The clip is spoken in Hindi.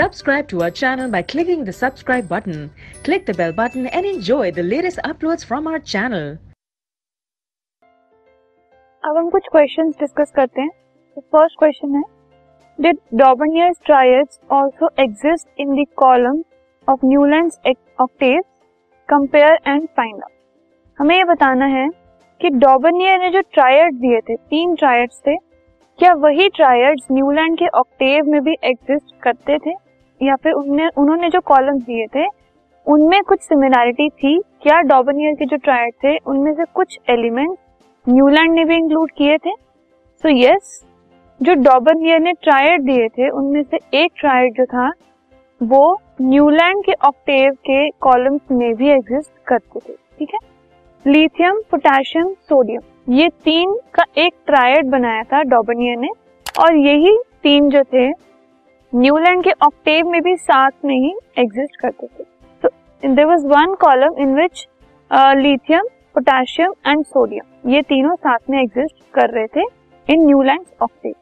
Subscribe to our channel by clicking the subscribe button. Click the bell button and enjoy the latest uploads from our channel. अब हम कुछ क्वेश्चंस डिस्कस करते हैं फ़र्स्ट क्वेश्चन है did Dobereiner triads also exist in the column of Newlands octaves compare and find out हमें ये बताना है कि डॉबनियर ने जो ट्रायड दिए थे, तीन ट्रायड्स थे, क्या वही ट्रायड्स न्यूलैंड के ऑक्टेव में भी एग्जिस्ट करते थे या फिर उनने उन्होंने जो कॉलम्स दिए थे उनमें कुछ सिमिलैरिटी थी। क्या डॉबनियर के जो ट्रायड थे उनमें से कुछ एलिमेंट न्यूलैंड ने भी इंक्लूड किए थे? सो so, यस yes, जो डॉबनियर ने ट्रायड दिए थे उनमें से एक ट्रायड जो था वो न्यूलैंड के ऑक्टेव के कॉलम्स में भी एग्जिस्ट करते थे ठीक है? लिथियम पोटेशियम सोडियम ये तीन का एक ट्रायड बनाया था डॉबनियर ने और यही तीन जो थे न्यूलैंड के ऑक्टेव में भी साथ में ही एग्जिस्ट करते थे। तो there was one column in which lithium potassium and sodium ये तीनों साथ में एग्जिस्ट कर रहे थे इन न्यूलैंड ऑक्टेव